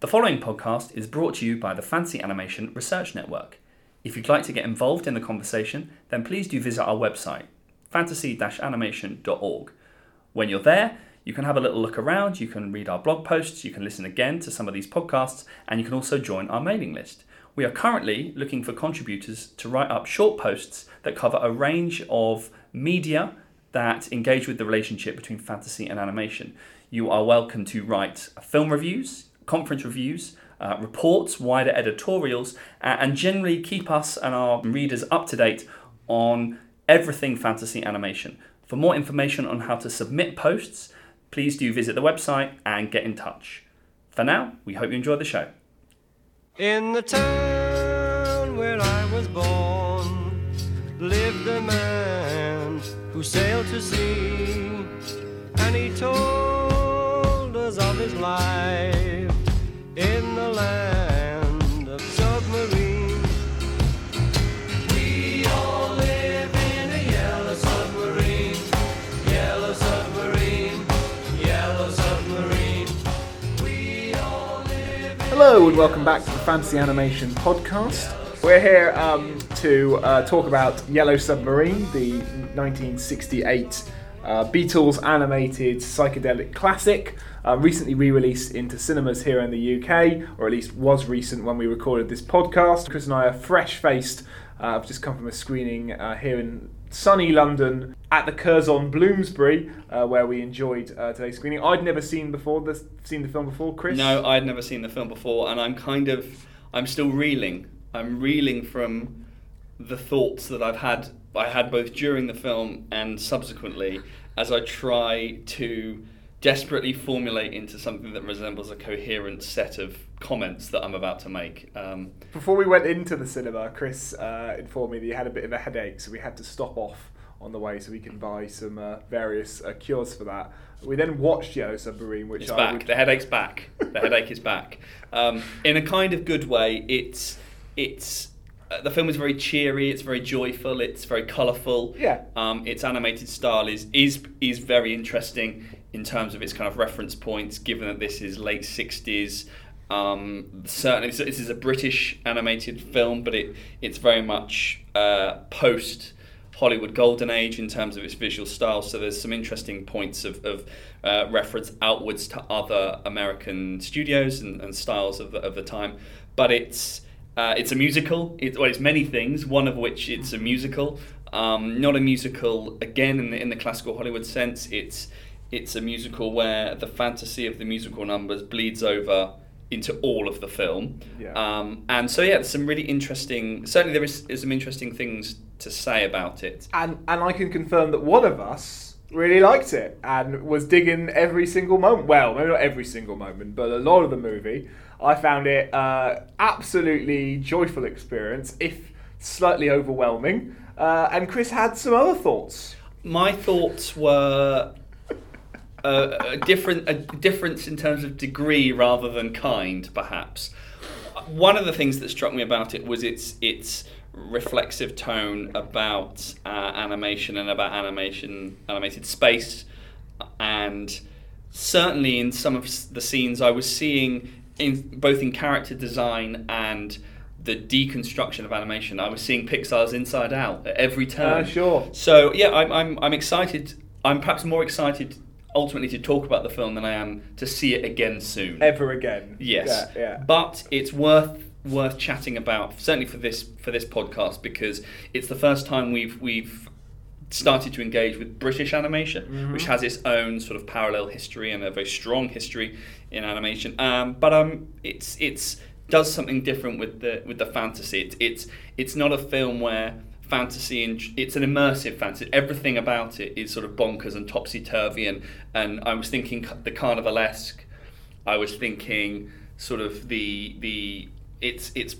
The following podcast is brought to you by the Fantasy Animation Research Network. If you'd like to get involved in the conversation, then please do visit our website, fantasy-animation.org. When you're there, you can have a little look around, you can read our blog posts, you can listen again to some of these podcasts, and you can also join our mailing list. We are currently looking for contributors to write up short posts that cover a range of media that engage with the relationship between fantasy and animation. You are welcome to write film reviews, conference reviews, uh, reports, wider editorials, uh, and generally keep us and our readers up to date on everything fantasy animation. For more information on how to submit posts, please do visit the website and get in touch. For now, we hope you enjoy the show. In the town where I was born lived a man who sailed to sea, and he told us of his life in the land of submarine. We all live in a yellow submarine, yellow submarine, yellow submarine. We all live. Hello and welcome back to the Fantasy Animation Podcast. We're here um, to uh, talk about Yellow Submarine, the 1968 uh, Beatles animated psychedelic classic, uh, recently re-released into cinemas here in the UK, or at least was recent when we recorded this podcast. Chris and I are fresh-faced. Uh, I've just come from a screening uh, here in sunny London at the Curzon Bloomsbury, uh, where we enjoyed uh, today's screening. I'd never seen before this, seen the film before, Chris. No, I'd never seen the film before, and I'm kind of, I'm still reeling. I'm reeling from the thoughts that I've had. I had both during the film and subsequently, as I try to desperately formulate into something that resembles a coherent set of comments that I'm about to make. Um, Before we went into the cinema, Chris uh, informed me that he had a bit of a headache, so we had to stop off on the way so we can buy some uh, various uh, cures for that. We then watched Yellow Submarine, which It's I back. would- The headache's back. The headache is back. Um, in a kind of good way. It's it's uh, the film is very cheery. It's very joyful. It's very colourful. Yeah. Um, its animated style is is is very interesting in terms of its kind of reference points. Given that this is late sixties. Um, certainly, this is a British animated film, but it it's very much uh, post Hollywood golden age in terms of its visual style. So there's some interesting points of, of uh, reference outwards to other American studios and, and styles of the, of the time. But it's uh, it's a musical. It's well, it's many things. One of which it's a musical. Um, not a musical again in the in the classical Hollywood sense. It's it's a musical where the fantasy of the musical numbers bleeds over into all of the film. Yeah. Um, and so yeah, there's some really interesting. Certainly, there is, is some interesting things to say about it. and and I can confirm that one of us really liked it and was digging every single moment. Well, maybe not every single moment, but a lot of the movie. I found it uh, absolutely joyful experience, if slightly overwhelming. Uh, and Chris had some other thoughts. My thoughts were a, a different a difference in terms of degree rather than kind, perhaps. One of the things that struck me about it was its its reflexive tone about uh, animation and about animation animated space, and certainly in some of the scenes I was seeing in both in character design and the deconstruction of animation. I was seeing Pixar's Inside Out at every turn. Uh, sure. So yeah, I'm, I'm, I'm excited. I'm perhaps more excited ultimately to talk about the film than I am to see it again soon. Ever again. Yes, Yeah, yeah. but it's worth worth chatting about certainly for this for this podcast because it's the first time we've we've started to engage with British animation, Mm-hmm. which has its own sort of parallel history and a very strong history in animation. Um, but um, it's it's does something different with the with the fantasy. It's it's it's not a film where fantasy and it's an immersive fantasy. Everything about it is sort of bonkers and topsy turvy. And and I was thinking the carnivalesque. I was thinking sort of the the it's it's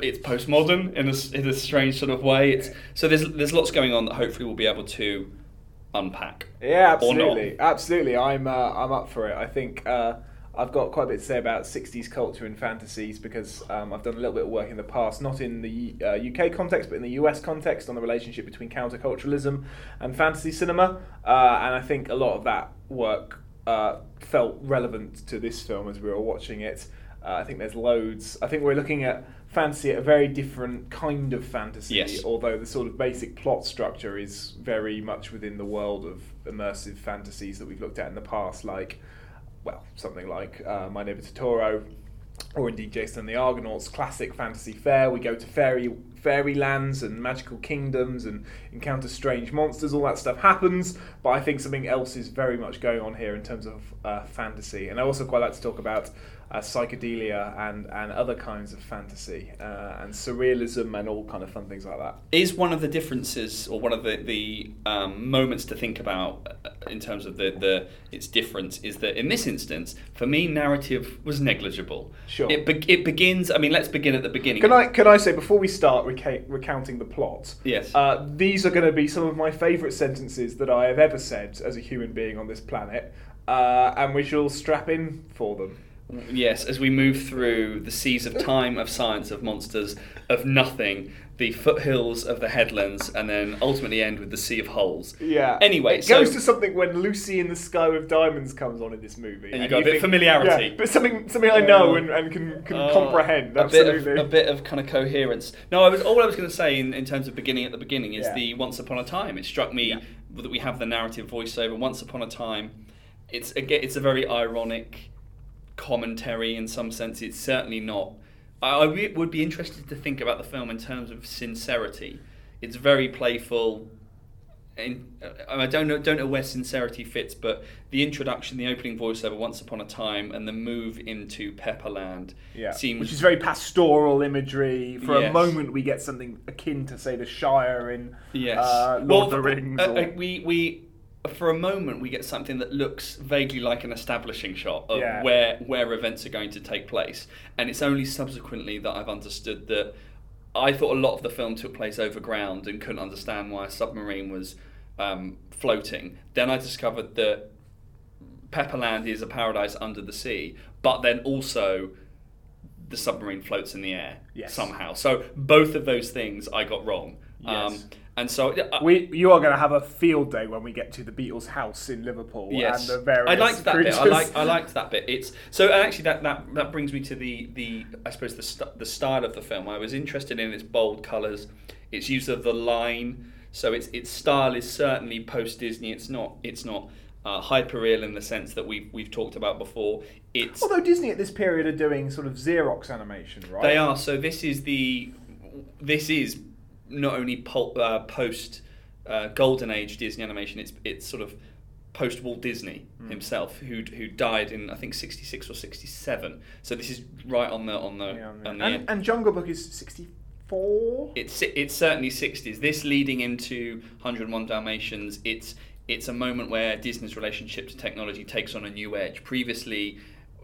it's postmodern in a, in a strange sort of way. It's so there's there's lots going on that hopefully we'll be able to unpack. Yeah, absolutely, absolutely. I'm uh, I'm up for it. I think uh, I've got quite a bit to say about 60s culture and fantasies because um, I've done a little bit of work in the past, not in the uh, UK context, but in the US context on the relationship between counterculturalism and fantasy cinema. Uh, and I think a lot of that work uh, felt relevant to this film as we were watching it. Uh, I think there's loads. I think we're looking at fantasy at a very different kind of fantasy. Yes. Although the sort of basic plot structure is very much within the world of immersive fantasies that we've looked at in the past, like, well, something like uh, My Neighbor Totoro, or indeed Jason and the Argonauts, classic fantasy fare. We go to fairy fairy lands and magical kingdoms and encounter strange monsters. All that stuff happens, but I think something else is very much going on here in terms of uh, fantasy. And I also quite like to talk about uh, psychedelia and and other kinds of fantasy uh, and surrealism and all kind of fun things like that. is one of the differences or one of the, the um, moments to think about uh, in terms of the, the its difference is that in this instance for me narrative was negligible Sure. it, be- it begins i mean let's begin at the beginning Can I can I say before we start reca- recounting the plot? Yes. Uh, these are going to be some of my favourite sentences that I have ever said as a human being on this planet, uh, and we shall strap in for them. Yes as we move through the seas of time of science of monsters of nothing the foothills of the headlands and then ultimately end with the sea of holes Yeah. anyway it so goes to something when Lucy in the Sky with Diamonds comes on in this movie, And you got a bit of think- familiarity. yeah, but something something I know and, and can can Uh, comprehend. a bit, Absolutely. of, a bit of kind of coherence. No, I was all I was going to say in, in terms of beginning at the beginning is Yeah. the Once Upon a Time. It struck me Yeah. that we have the narrative voiceover. Once Upon a Time, it's again, it's a very ironic commentary in some sense. It's certainly not. I, I would be interested to think about the film in terms of sincerity. It's very playful. In, uh, I don't know don't know where sincerity fits, but the introduction, the opening voiceover, Once Upon a Time, and the move into Pepperland yeah, seems which is very pastoral imagery. For a moment, we get something akin to, say, the Shire in Yes. uh, Lord well, of the Rings. uh, or- uh, we we for a moment we get something that looks vaguely like an establishing shot of Yeah. where where events are going to take place, and it's only subsequently that I've understood that. I thought a lot of the film took place over ground and couldn't understand why a submarine was um, floating. Then I discovered that Pepperland is a paradise under the sea, but then also the submarine floats in the air Yes. somehow. So both of those things I got wrong. Yes. Um, and so I- we, you are going to have a field day when we get to the Beatles' house in Liverpool Yes, and the various I liked that creatures. bit. I like I liked that bit. It's so actually that, that that brings me to the the I suppose the st- the style of the film. I was interested in its bold colours, its use of the line. So its its style is certainly post Disney. It's not it's not uh, hyper real in the sense that we've we've talked about before. It's Although Disney at this period are doing sort of Xerox animation, right? They are. So this is the this is not only uh, post uh, golden age Disney animation. It's it's sort of post Walt Disney Hmm. himself, who who died in I think sixty six or sixty seven. So this is right on the on the Yeah, yeah. on the and, and Jungle Book is 64? it's it's certainly 60s. This leading into 101 Dalmatians, it's it's a moment where Disney's relationship to technology takes on a new edge. Previously,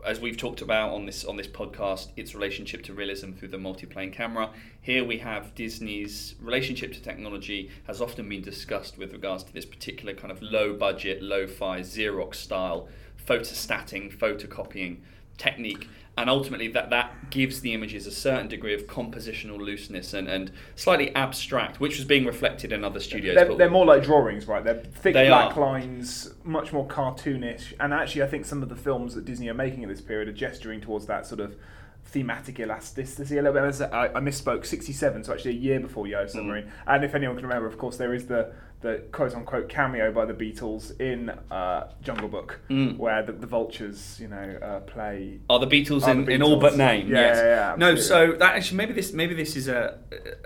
as we've talked about on this on this podcast, its relationship to realism through the multiplane camera. Here we have Disney's relationship to technology has often been discussed with regards to this particular kind of low budget, low-fi Xerox style photostatting, photocopying technique and ultimately that that gives the images a certain degree of compositional looseness and, and slightly abstract which was being reflected in other studios They're, they're more like drawings, right? They're thick They black are. lines, much more cartoonish. And actually, I think some of the films that Disney are making at this period are gesturing towards that sort of thematic elasticity a little bit. I, I misspoke, 67, so actually a year before Yellow Mm. Submarine. And if anyone can remember, of course, there is the, the quote unquote cameo by the Beatles in uh, Jungle Book, Mm. where the, the vultures, you know, uh, play. Are the Beatles, Are in, the in all but name? Yeah, yes. yeah, yeah, no, so that actually maybe this maybe this is a,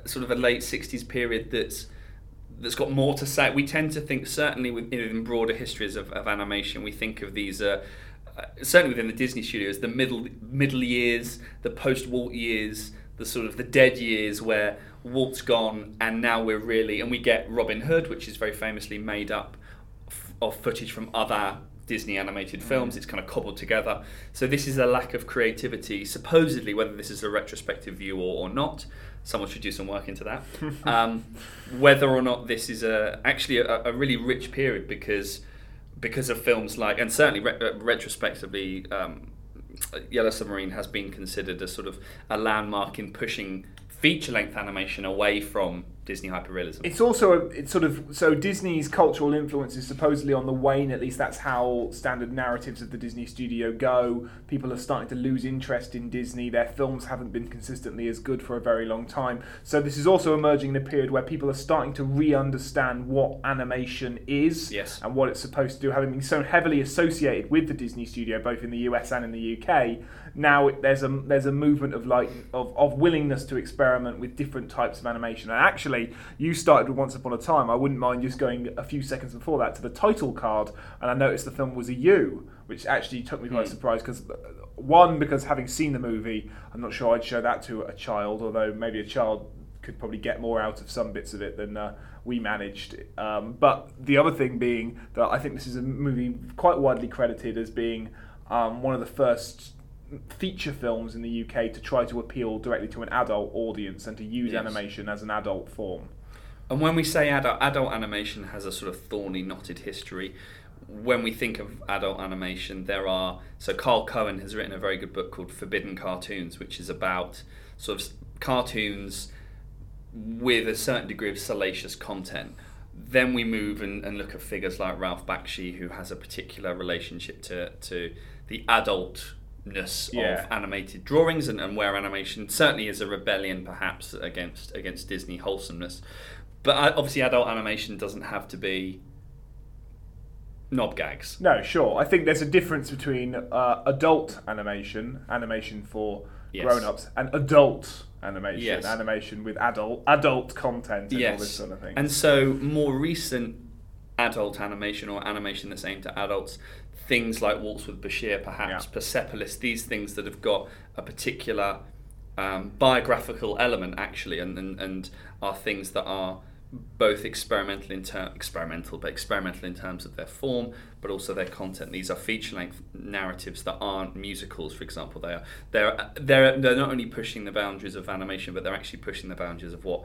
a sort of a late '60s period that's that's got more to say. We tend to think certainly within in broader histories of, of animation, we think of these. Uh, uh, certainly within the Disney studios, the middle middle years, the post Walt years, the sort of the dead years where Walt's gone, and now we're really and we get Robin Hood, which is very famously made up f- of footage from other Disney animated films. It's kind of cobbled together. So this is a lack of creativity, supposedly, whether this is a retrospective view or, or not. Someone should do some work into that. um, whether or not this is a actually a, a really rich period because because of films like and certainly re- uh, retrospectively. Um, Yellow Submarine has been considered a sort of a landmark in pushing feature length animation away from Disney hyperrealism. It's also a, it's sort of so Disney's cultural influence is supposedly on the wane. At least that's how standard narratives of the Disney studio go. People are starting to lose interest in Disney. Their films haven't been consistently as good for a very long time. So this is also emerging in a period where people are starting to re-understand what animation is Yes. and what it's supposed to do, having been so heavily associated with the Disney studio, both in the US and in the UK. Now it, there's a there's a movement of like of, of willingness to experiment with different types of animation. And actually, you started with Once Upon a Time. I wouldn't mind just going a few seconds before that to the title card, and I noticed the film was a U, which actually took me by Hmm. surprise because one because having seen the movie, I'm not sure I'd show that to a child, although maybe a child could probably get more out of some bits of it than uh, we managed. Um, but the other thing being that I think this is a movie quite widely credited as being um, one of the first feature films in the UK to try to appeal directly to an adult audience and to use Yes. animation as an adult form. And when we say adult, adult animation has a sort of thorny, knotted history. When we think of adult animation, there are so Karl Cohen has written a very good book called Forbidden Cartoons, which is about sort of cartoons with a certain degree of salacious content. Then we move and, and look at figures like Ralph Bakshi, who has a particular relationship to, to the adultness Yeah. of animated drawings and, and where animation certainly is a rebellion perhaps against against Disney wholesomeness. But uh, obviously adult animation doesn't have to be knob gags. No, sure. I think there's a difference between uh, adult animation, animation for Yes. grown-ups, and adult animation, Yes. animation with adult adult content and all this sort of thing. And so more recent adult animation or animation that's aimed at adults, things like Waltz with Bashir, perhaps, Yeah. Persepolis, these things that have got a particular um, biographical element actually and, and, and are things that are both experimental in ter- experimental but experimental in terms of their form but also their content. These are feature length narratives that aren't musicals for example. They are they're they're they're not only pushing the boundaries of animation but they're actually pushing the boundaries of what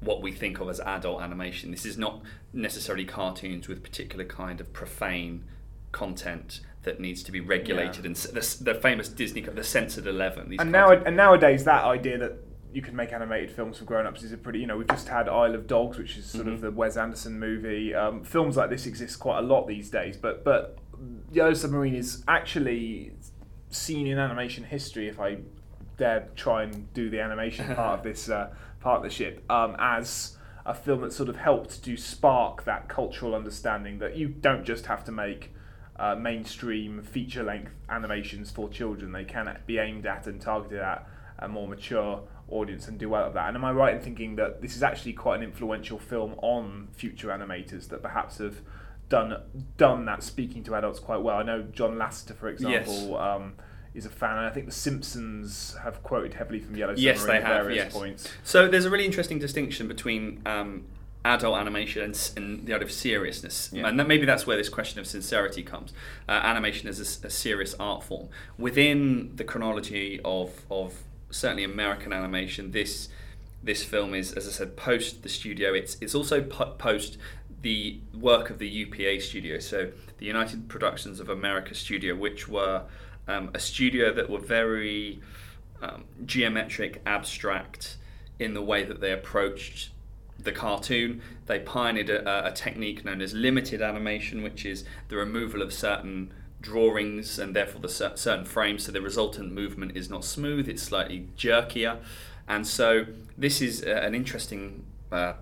what we think of as adult animation. This is not necessarily cartoons with particular kind of profane content that needs to be regulated and the, the famous Disney the censored 11 these and now and nowadays that idea that you can make animated films for grown-ups is a pretty you know we've just had Isle of Dogs which is sort Mm-hmm. of the Wes Anderson movie. Um, films like this exist quite a lot these days but but Yellow Submarine is actually seen in animation history if I dare try and do the animation part of this uh, partnership um, as a film that sort of helped to spark that cultural understanding that you don't just have to make uh, mainstream feature length animations for children. They can be aimed at and targeted at a more mature audience and do well at that. And am I right in thinking that this is actually quite an influential film on future animators that perhaps have done done that speaking to adults quite well? I know John Lasseter, for example, um, is a fan, and I think The Simpsons have quoted heavily from Yellow Submarine Yes, they at have. various Yes. points. So there's a really interesting distinction between um, adult animation and, and the idea of seriousness, Yeah. and that, maybe that's where this question of sincerity comes. Uh, animation is a serious art form within the chronology of of certainly American animation. This this film is, as I said, post the studio. It's it's also po- post the work of the UPA studio, so the United Productions of America studio, which were um, a studio that were very um, geometric, abstract in the way that they approached the cartoon. They pioneered a, a technique known as limited animation, which is the removal of certain drawings and therefore the cer- certain frames, so the resultant movement is not smooth; it's slightly jerkier. And so this is uh, an interesting uh,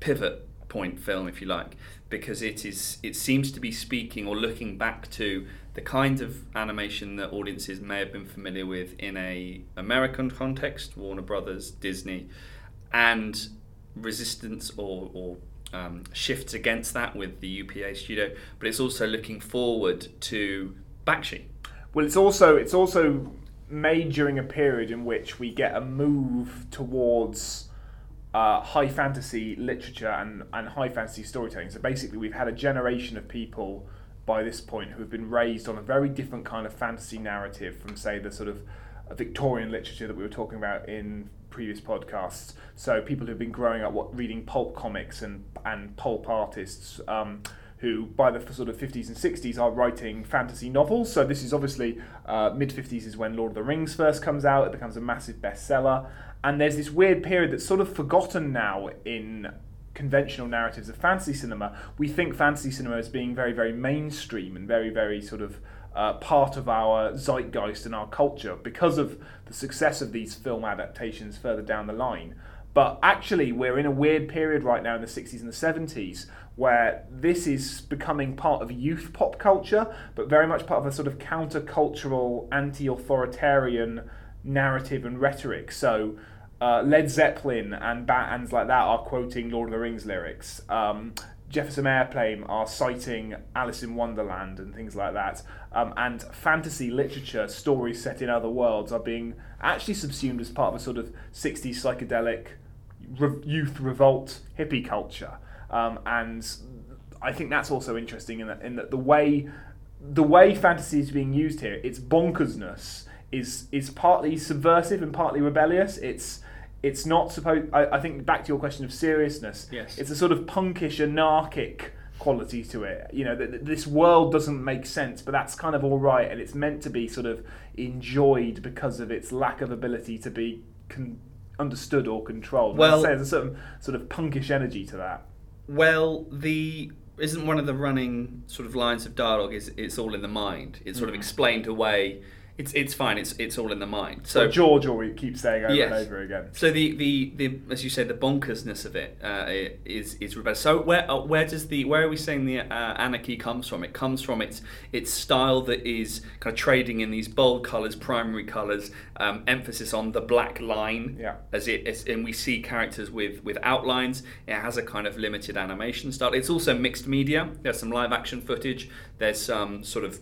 pivot point film, if you like, because it is it seems to be speaking or looking back to the kind of animation that audiences may have been familiar with in a American context, Warner Brothers, Disney, and resistance or, or um, shifts against that with the UPA studio. But it's also looking forward to Bakshi. Well, it's also it's also made during a period in which we get a move towards uh, high fantasy literature and, and high fantasy storytelling. So basically, we've had a generation of people by this point who have been raised on a very different kind of fantasy narrative from, say, the sort of Victorian literature that we were talking about in previous podcasts. So people who've been growing up what, reading pulp comics and and pulp artists. Um, who by the sort of 50s and 60s are writing fantasy novels. So this is obviously uh, mid 50s is when Lord of the Rings first comes out. It becomes a massive bestseller, and there's this weird period that's sort of forgotten now in conventional narratives of fantasy cinema. We think fantasy cinema as being very very mainstream and very very sort of uh, part of our zeitgeist and our culture because of the success of these film adaptations further down the line. But actually, we're in a weird period right now in the 60s and the 70s where this is becoming part of youth pop culture, but very much part of a sort of countercultural, anti authoritarian narrative and rhetoric. So, uh, Led Zeppelin and bands like that are quoting Lord of the Rings lyrics. Um, Jefferson Airplane are citing Alice in Wonderland and things like that. Um, and fantasy literature, stories set in other worlds, are being actually subsumed as part of a sort of 60s psychedelic re- youth revolt hippie culture. Um, and I think that's also interesting in that, in that the way the way fantasy is being used here, its bonkersness is is partly subversive and partly rebellious. It's it's not supposed. I, I think back to your question of seriousness. Yes. It's a sort of punkish, anarchic quality to it. You know, that that this world doesn't make sense, but that's kind of all right, and it's meant to be sort of enjoyed because of its lack of ability to be con- understood or controlled. Well- say there's a certain sort of punkish energy to that. Well, the isn't one of the running sort of lines of dialogue is it's all in the mind. It's sort of mm. explained away. It's it's fine. It's it's all in the mind. So George always keeps saying over Yes. and over again. So the, the, the as you said the bonkersness of it uh, is is rebellious. So where uh, where does the where are we saying the uh, anarchy comes from? It comes from its its style that is kind of trading in these bold colours, primary colours, um, emphasis on the black line. Yeah. As it as, and we see characters with with outlines. It has a kind of limited animation style. It's also mixed media. There's some live action footage. There's some sort of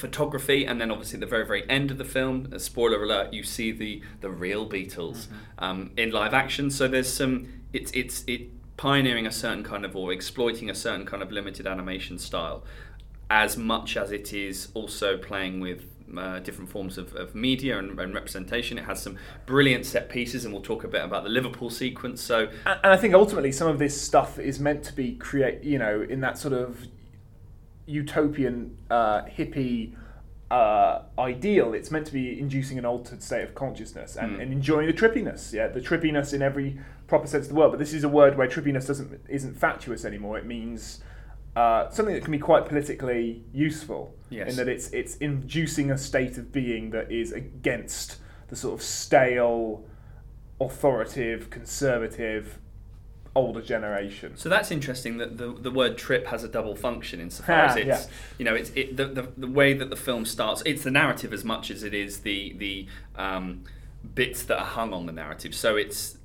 photography and then obviously at the very very end of the film a spoiler alert you see the the real beatles um, in live action so there's some it's it's it pioneering a certain kind of or exploiting a certain kind of limited animation style as much as it is also playing with uh, different forms of, of media and, and representation. It has some brilliant set pieces, and we'll talk a bit about the Liverpool sequence. So, And and I think ultimately some of this stuff is meant to be create, you know, in that sort of utopian uh, hippie uh, ideal. It's meant to be inducing an altered state of consciousness and, Hmm. and enjoying the trippiness. Yeah, the trippiness in every proper sense of the word. But this is a word where trippiness doesn't isn't fatuous anymore. It means uh, something that can be quite politically useful. Yes. In that it's it's inducing a state of being that is against the sort of stale, authoritative, conservative, older generation. So that's interesting that the, the word trip has a double function insofar as it's yeah. you know it's it, the, the the way that the film starts it's the narrative as much as it is the the um, bits that are hung on the narrative. So it's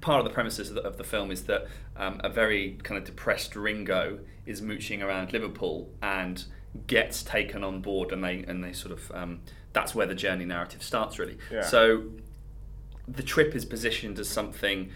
part of the premises of the, of the film is that um, a very kind of depressed Ringo is mooching around Liverpool and gets taken on board and they and they sort of um, that's where the journey narrative starts really. Yeah. So the trip is positioned as something.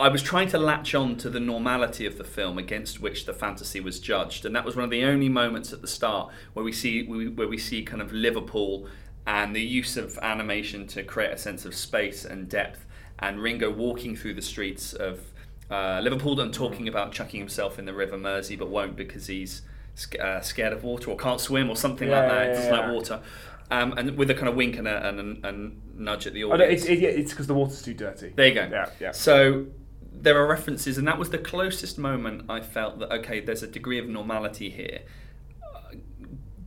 I was trying to latch on to the normality of the film against which the fantasy was judged, and that was one of the only moments at the start where we see where we see kind of Liverpool and the use of animation to create a sense of space and depth, and Ringo walking through the streets of uh, Liverpool and talking about chucking himself in the River Mersey, but won't because he's uh, scared of water or can't swim or something Yeah, like that. yeah, doesn't yeah. like water. Um, and with a kind of wink and a, and a, and nudge at the Oh, audience. no, it's it, it's because the water's too dirty. There you go. Yeah, yeah. So there are references, and that was the closest moment I felt that okay, there's a degree of normality here. uh,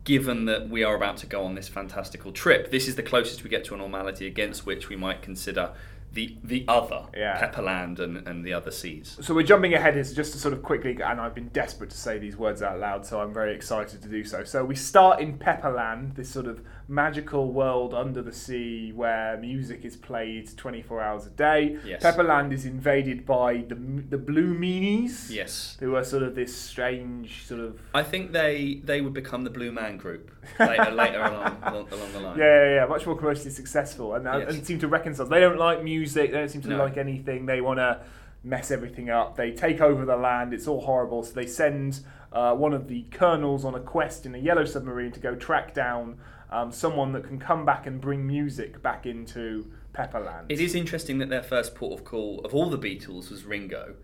Given that we are about to go on this fantastical trip, this is the closest we get to a normality against which we might consider the the other Yeah. Pepperland and, and the other seas. So we're jumping ahead here, so just to sort of quickly, and I've been desperate to say these words out loud, so I'm very excited to do so. So we start in Pepperland, this sort of magical world under the sea where music is played 24 hours a day. Yes. Pepperland is invaded by the the Blue Meanies. Yes. Who are sort of this strange sort of I think they they would become the Blue Man Group later later along, along along the line. Yeah, yeah, yeah, much more commercially successful, and, Yes. and seem to reconcile. They don't like music. They don't seem to No. like anything. They want to mess everything up. They take over the land. It's all horrible. So they send uh, one of the colonels on a quest in a yellow submarine to go track down um, someone that can come back and bring music back into Pepperland. It is interesting that their first port of call of all the Beatles was Ringo.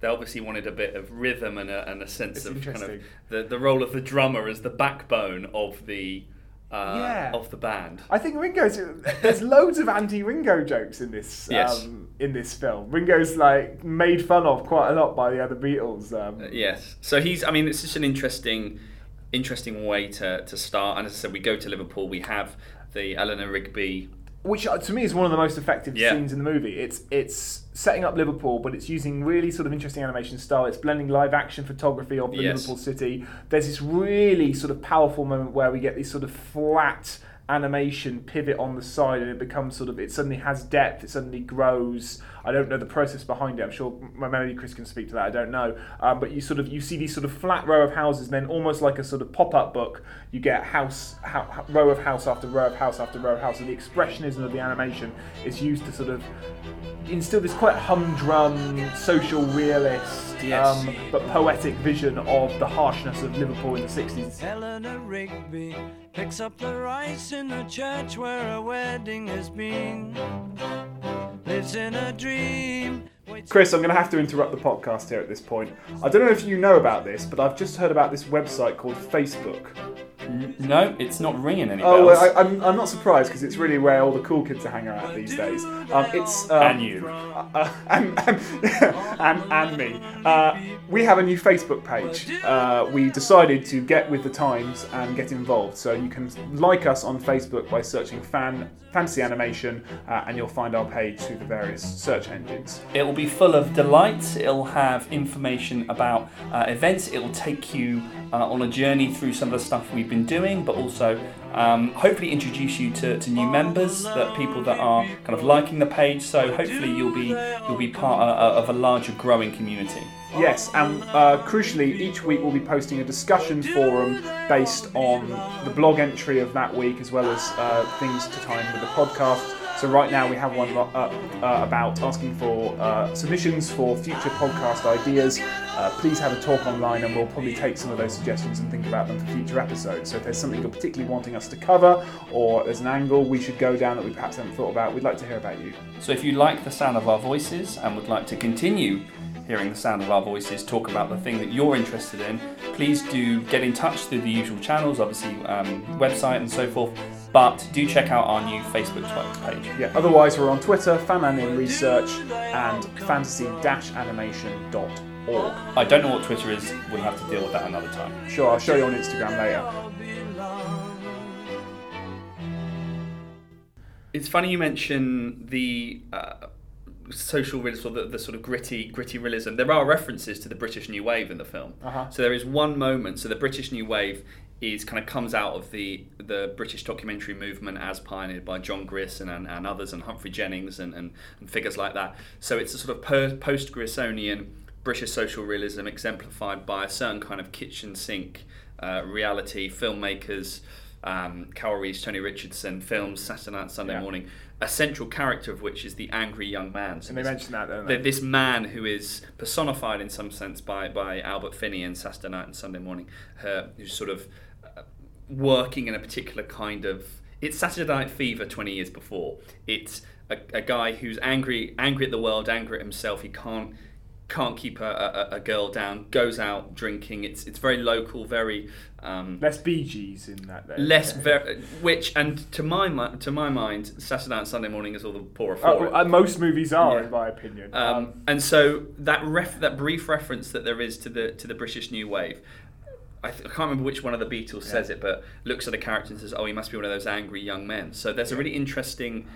they obviously wanted a bit of rhythm and a, and a sense It's of kind of the, the role of the drummer as the backbone of the uh, Yeah. of the band. I think Ringo's. There's loads of anti-Ringo jokes in this. Yes. Um, in this film, Ringo's like made fun of quite a lot by the other Beatles. Um, Yes. So he's. I mean, it's just an interesting, interesting way to, to start. And as I said, we go to Liverpool. We have the Eleanor Rigby. which uh, to me is one of the most effective Yeah. scenes in the movie. It's it's setting up Liverpool, but it's using really sort of interesting animation style. It's blending live action photography of the Yes. Liverpool city. There's this really sort of powerful moment where we get this sort of flat animation pivot on the side and it becomes sort of it suddenly has depth it suddenly grows. I don't know the process behind it. I'm sure my maybe chris can speak to that i don't know. Um, but you sort of you see these sort of flat row of houses and then almost like a sort of pop-up book. You get house ho- row of house after row of house after row of house and the expressionism of the animation is used to sort of instill this quite humdrum social realist Yes. um, but poetic vision of the harshness of liverpool in the 60s Eleanor Rigby picks up the rice in the church where a wedding has been. Lives in a dream. Chris, I'm going to have to interrupt the podcast here at this point. I don't know if you know about this, but I've just heard about this website called Facebook. No, it's not ringing any Oh, well, I, I'm, I'm not surprised because it's really where all the cool kids are hanging out these days. Um, it's um, and you. uh, and, and, and, and me. Uh, we have a new Facebook page. Uh, we decided to get with the times and get involved. So you can like us on Facebook by searching fan fantasy animation, uh, and you'll find our page through the various search engines. It will be full of delights. It'll have information about uh, events. It'll take you uh, on a journey through some of the stuff we've been doing, but also um, hopefully introduce you to, to new members, that people that are kind of liking the page. So hopefully you'll be you'll be part uh, of a larger growing community. Yes, and uh, crucially, each week we'll be posting a discussion forum based on the blog entry of that week, as well as uh, things to tie in with the podcast. So right now we have one up uh, about asking for uh, submissions for future podcast ideas. Uh, please have a talk online, and we'll probably take some of those suggestions and think about them for future episodes. So if there's something you're particularly wanting us to cover, or there's an angle we should go down that we perhaps haven't thought about, we'd like to hear about you. So if you like the sound of our voices and would like to continue hearing the sound of our voices talk about the thing that you're interested in, please do get in touch through the usual channels, obviously um, website and so forth. But do check out our new Facebook tw- page. Yeah, otherwise we're on Twitter, Fanman in Research, and fantasy-animation.org. I don't know what Twitter is. We'll have to deal with that another time. Sure, I'll show you on Instagram later. It's funny you mention the uh, social realism, or the, the sort of gritty, gritty realism. There are references to the British New Wave in the film. Uh-huh. So there is one moment. So the British New Wave is kind of comes out of the the British documentary movement as pioneered by John Grierson and, and others, and Humphrey Jennings and, and, and figures like that. So it's a sort of post Griersonian British social realism exemplified by a certain kind of kitchen sink uh, reality. Filmmakers, um, Karel Reisz, Tony Richardson, films Saturday Night, Sunday Yeah. Morning. A central character of which is the angry young man. So And they this- mentioned that, they? this man who is personified in some sense by, by Albert Finney in Saturday Night and Sunday Morning, uh, who's sort of working in a particular kind of. It's Saturday Night Fever 20 years before. It's a, a guy who's angry, angry at the world, angry at himself. He can't can't keep a, a, a girl down. Goes out drinking. It's it's very local, very um, Less Bee Gees in that. There. less ver- which and to my to my mind, Saturday Night and Sunday Morning is all the poorer for Oh, it. uh, most movies are, Yeah. in my opinion. Um, and so that ref- that brief reference that there is to the to the British New Wave, I, th- I can't remember which one of the Beatles says it, but looks at a character and says, "Oh, he must be one of those angry young men." So there's a really interesting.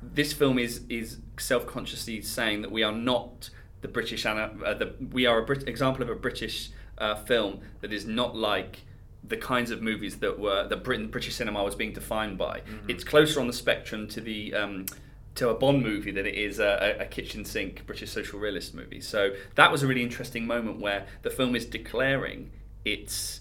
This film is is self consciously saying that we are not the British. Uh, the, we are a Brit- example of a British uh, film that is not like the kinds of movies that were that Britain British cinema was being defined by. It's closer on the spectrum to the um, to a Bond movie than it is a, a kitchen sink British social realist movie. So that was a really interesting moment where the film is declaring its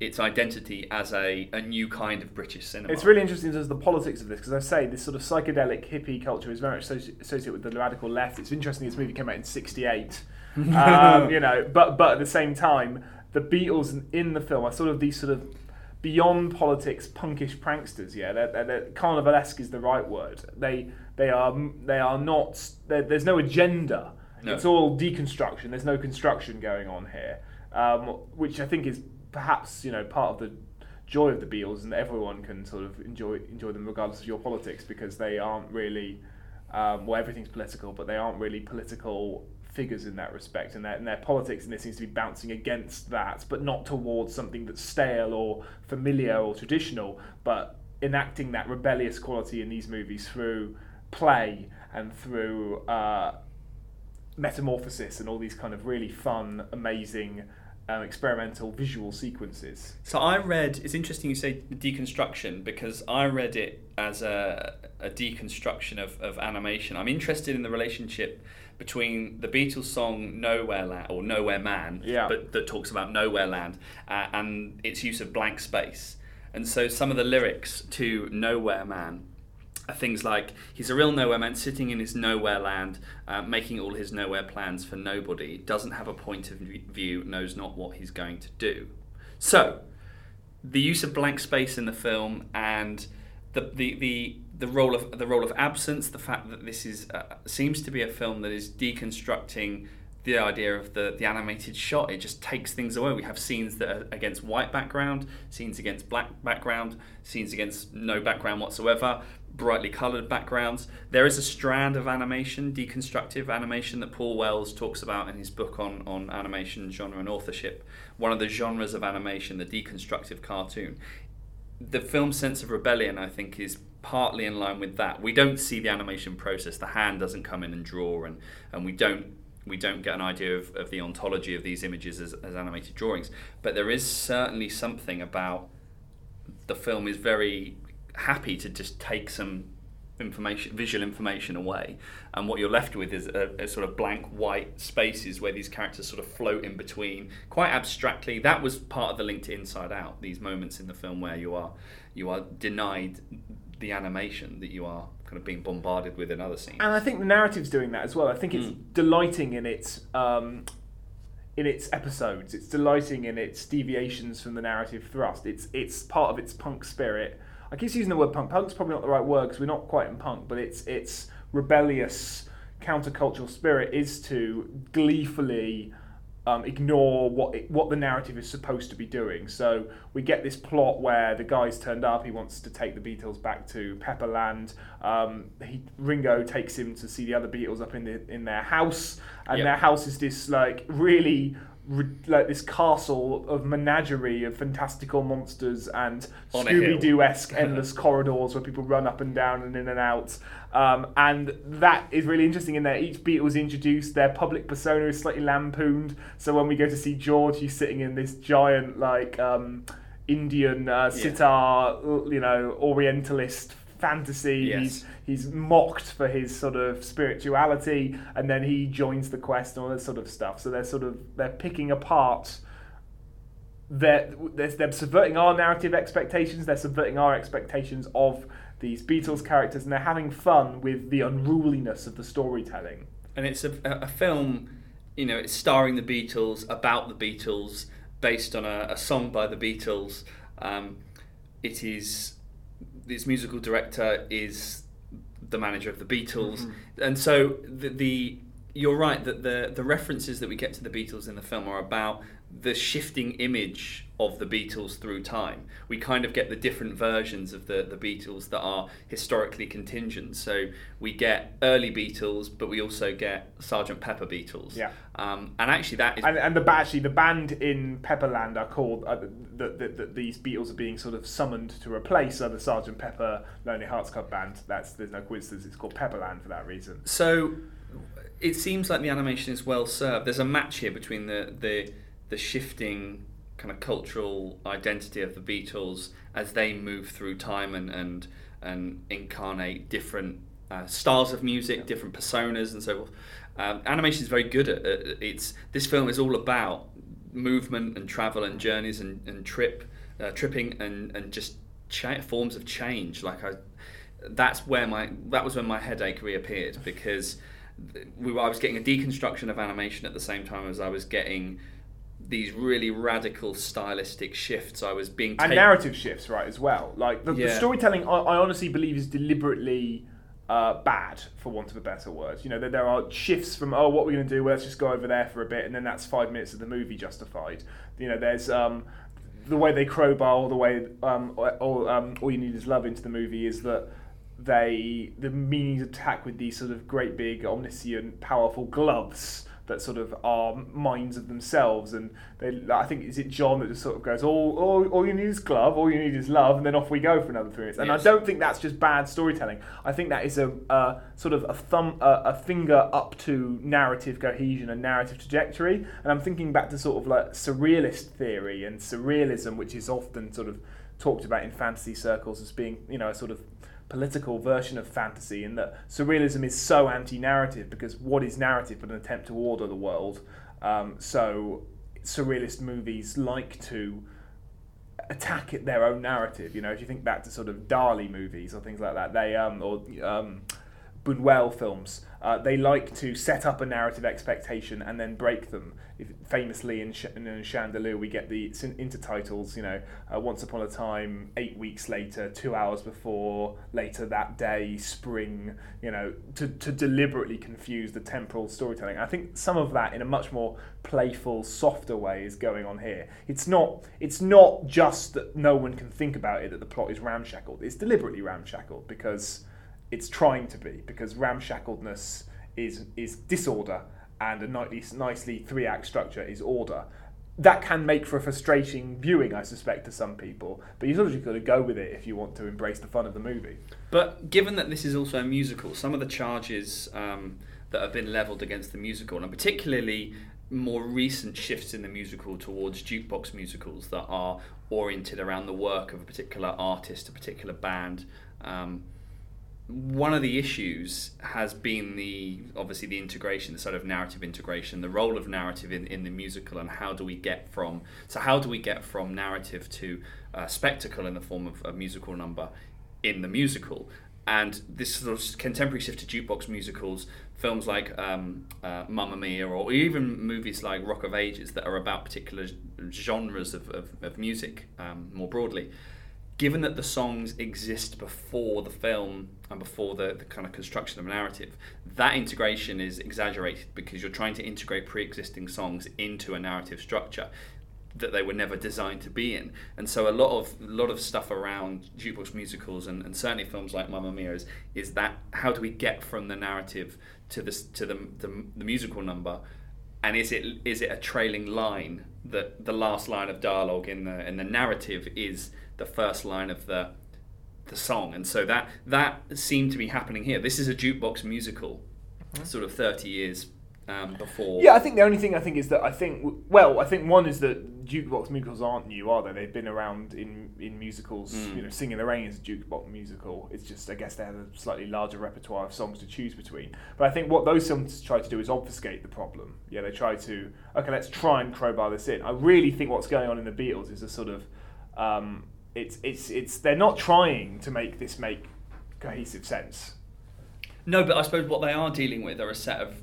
its identity as a, a new kind of British cinema. It's really interesting as the politics of this because I say this sort of psychedelic hippie culture is very much associated with the radical left. It's interesting this movie came out in '68, um, you know, but but at the same time, the Beatles in- in the film are sort of these sort of beyond politics punkish pranksters. Yeah, they're, they're, carnivalesque is the right word. They they are they are not. There's no agenda No. It's all deconstruction. There's no construction going on here, um, which I think is perhaps you know part of the joy of the Beatles, and everyone can sort of enjoy enjoy them regardless of your politics because they aren't really um, well everything's political, but they aren't really political figures in that respect, and their, and their politics and this seems to be bouncing against that, but not towards something that's stale or familiar or traditional, but enacting that rebellious quality in these movies through play and through uh, metamorphosis and all these kind of really fun, amazing. Um, experimental visual sequences. So I read. It's interesting you say deconstruction because I read it as a, a deconstruction of, of animation. I'm interested in the relationship between the Beatles song "Nowhere Land" or "Nowhere Man," Yeah. but that talks about nowhere land uh, and its use of blank space. And so some of the lyrics to "Nowhere Man" things like he's a real nowhere man sitting in his nowhere land uh, making all his nowhere plans for nobody doesn't have a point of view knows not what he's going to do so the use of blank space in the film and the the, the the role of the role of absence, the fact that this is uh, seems to be a film that is deconstructing the idea of the, the animated shot. It just takes things away. We have scenes that are against white background, scenes against black background, scenes against no background whatsoever, brightly coloured backgrounds. There is a strand of animation, deconstructive animation, that Paul Wells talks about in his book on, on animation genre and authorship. One of the genres of animation, the deconstructive cartoon. The film's sense of rebellion, I think, is partly in line with that. We don't see the animation process. The hand doesn't come in and draw, and, and we don't we don't get an idea of, of the ontology of these images as, as animated drawings. But there is certainly something about the film is very happy to just take some information, visual information away, and what you're left with is a, a sort of blank white spaces where these characters sort of float in between, quite abstractly. That was part of the link to Inside Out. These moments in the film where you are you are denied the animation that you are kind of being bombarded with in other scenes. And I think the narrative's doing that as well. I think it's delighting in its um, in its episodes. It's delighting in its deviations from the narrative thrust. It's it's part of its punk spirit. I keep using the word punk. Punk's probably not the right word because we're not quite in punk, but it's it's rebellious countercultural spirit is to gleefully um, ignore what it, what the narrative is supposed to be doing. So we get this plot where the guy's turned up. He wants to take the Beatles back to Pepperland. Um, he, Ringo takes him to see the other Beatles up in the, in their house, and Yep. their house is this like really. Like this castle of menagerie of fantastical monsters and On a hill. Scooby Doo esque endless corridors where people run up and down and in and out. Um, and that is really interesting in there. each Beatle is introduced, their public persona is slightly lampooned. So when we go to see George, he's sitting in this giant, like, um, Indian uh, sitar, you know, Orientalist fantasy. Yes. He's he's mocked for his sort of spirituality, and then he joins the quest and all this sort of stuff. So they're sort of they're picking apart they're, they're, they're subverting our narrative expectations, they're subverting our expectations of these Beatles characters, and they're having fun with the unruliness of the storytelling. and it's a, a film, you know, it's starring the Beatles, about the Beatles, based on a, a song by the Beatles. Um, it is its musical director is the manager of the Beatles, mm-hmm. and so the, the you're right that the the references that we get to the Beatles in the film are about the shifting image of the Beatles through time. We kind of get the different versions of the, the Beatles that are historically contingent. So we get early Beatles, but we also get Sergeant Pepper Beatles. Yeah. Um, and actually, that is And, and the actually the band in Pepperland are called uh, that the, the, these Beatles are being sort of summoned to replace other Sergeant Pepper Lonely Hearts Club band. That's there's no coincidence. It's called Pepperland for that reason. So it seems like the animation is well served. There's a match here between the the, the shifting kind of cultural identity of the Beatles as they move through time and and, and incarnate different uh, styles of music, different personas, and so forth. Um, animation is very good at, at it's. This film is all about movement and travel and journeys and, and trip uh, tripping and and just cha- forms of change. Like I, that's where my that was when my headache reappeared because we were, I was getting a deconstruction of animation at the same time as I was getting these really radical stylistic shifts. I was being and narrative shifts, right, as well. Like the, the storytelling, I, I honestly believe is deliberately uh, bad, for want of a better word. You know, there, there are shifts from oh, what we're going to do? Well, let's just go over there for a bit, and then that's five minutes of the movie justified. You know, there's um, the way they crowbar all the way um, all, um, all you need is love into the movie is that they the Meanies attack with these sort of great big omniscient powerful gloves that sort of are minds of themselves and they I think is it John that just sort of goes all all, all you need is glove all you need is love and then off we go for another three minutes. And Yes. I don't think that's just bad storytelling. I think that is a, a sort of a thumb a, a finger up to narrative cohesion and narrative trajectory. And I'm thinking back to sort of like surrealist theory and surrealism which is often sort of talked about in fantasy circles as being you know a sort of political version of fantasy in that surrealism is so anti-narrative because what is narrative but an attempt to order the world um, so surrealist movies like to attack their own narrative you know if you think back to sort of Dali movies or things like that they um, or um, Buñuel films uh, they like to set up a narrative expectation and then break them. Famously in, Ch- in Chien Andalou, we get the intertitles, you know, uh, once upon a time, eight weeks later, two hours before, later that day, spring, you know, to, to deliberately confuse the temporal storytelling. I think some of that in a much more playful, softer way is going on here. It's not, it's not just that no one can think about it, that the plot is ramshackled. It's deliberately ramshackled because it's trying to be because ramshackledness is is disorder and a nicely nicely three act structure is order. That can make for a frustrating viewing, I suspect, to some people. But you sort of got to go with it if you want to embrace the fun of the movie. But given that this is also a musical, some of the charges um, that have been levelled against the musical, and particularly more recent shifts in the musical towards jukebox musicals that are oriented around the work of a particular artist, a particular band. Um, one of the issues has been the obviously the integration, the sort of narrative integration, the role of narrative in, in the musical, and how do we get from so how do we get from narrative to uh, spectacle in the form of a musical number in the musical, and this sort of contemporary shift to jukebox musicals, films like um, uh, Mamma Mia, or even movies like Rock of Ages that are about particular genres of, of, of music um, more broadly given that the songs exist before the film and before the, the kind of construction of a narrative, that integration is exaggerated because you're trying to integrate pre-existing songs into a narrative structure that they were never designed to be in. And so a lot of a lot of stuff around jukebox musicals and, and certainly films like Mamma Mia is, is that how do we get from the narrative to this to the, the, the musical number and is it is it a trailing line that the last line of dialogue in the in the narrative is the first line of the the song and so that that seemed to be happening here this is a jukebox musical sort of 30 years um, before Yeah, I think the only thing I think is that I think well, I think one is that jukebox musicals aren't new, are they? They've been around in in musicals. You know, Singing in the Rain is a jukebox musical. It's just I guess they have a slightly larger repertoire of songs to choose between. But I think what those films try to do is obfuscate the problem. Yeah, they try to okay, let's try and crowbar this in. I really think what's going on in the Beatles is a sort of um, it's it's it's they're not trying to make this make cohesive sense. no but i suppose what they are dealing with are a set of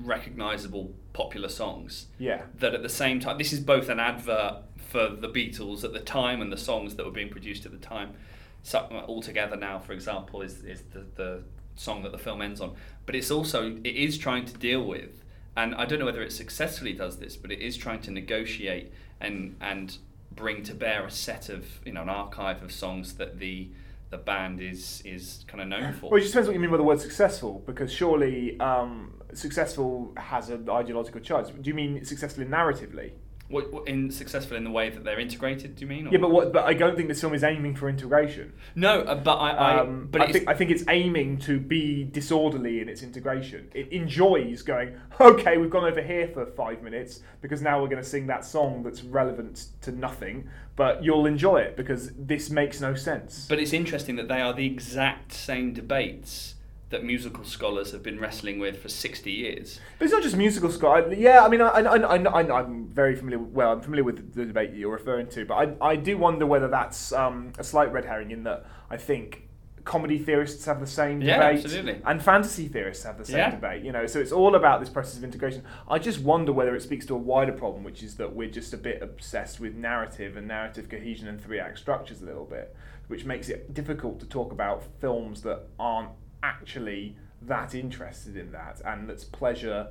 recognizable popular songs Yeah. that at the same time this is both an advert for the Beatles at the time and the songs that were being produced at the time. So, uh, all together now, for example, is is the, the song that the film ends on. But it's also it is trying to deal with, and I don't know whether it successfully does this, but it is trying to negotiate and and bring to bear a set of you know an archive of songs that the the band is is kind of known for. Well, it just depends what you mean by the word successful, because surely um, successful has an ideological charge. Do you mean successful narratively? What, what- in successful in the way that they're integrated? Do you mean? or- Yeah, but what? But I don't think this film is aiming for integration. no, uh, but I, I Um, but I think I think it's aiming to be disorderly in its integration. It enjoys going. Okay, we've gone over here for five minutes because now we're going to sing that song that's relevant to nothing. But you'll enjoy it because this makes no sense. But it's interesting that they are the exact same debates that musical scholars have been wrestling with for 60 years. But it's not just musical scholars. Yeah, I mean, I, I, I, I, I'm very familiar. With, well, I'm familiar with the debate that you're referring to, but I, I do wonder whether that's um, a slight red herring in that I think comedy theorists have the same Yeah, debate, absolutely. and fantasy theorists have the same Yeah. debate. You know, so it's all about this process of integration. I just wonder whether it speaks to a wider problem, which is that we're just a bit obsessed with narrative and narrative cohesion and three act structures a little bit, which makes it difficult to talk about films that aren't actually that interested in that, and that's pleasure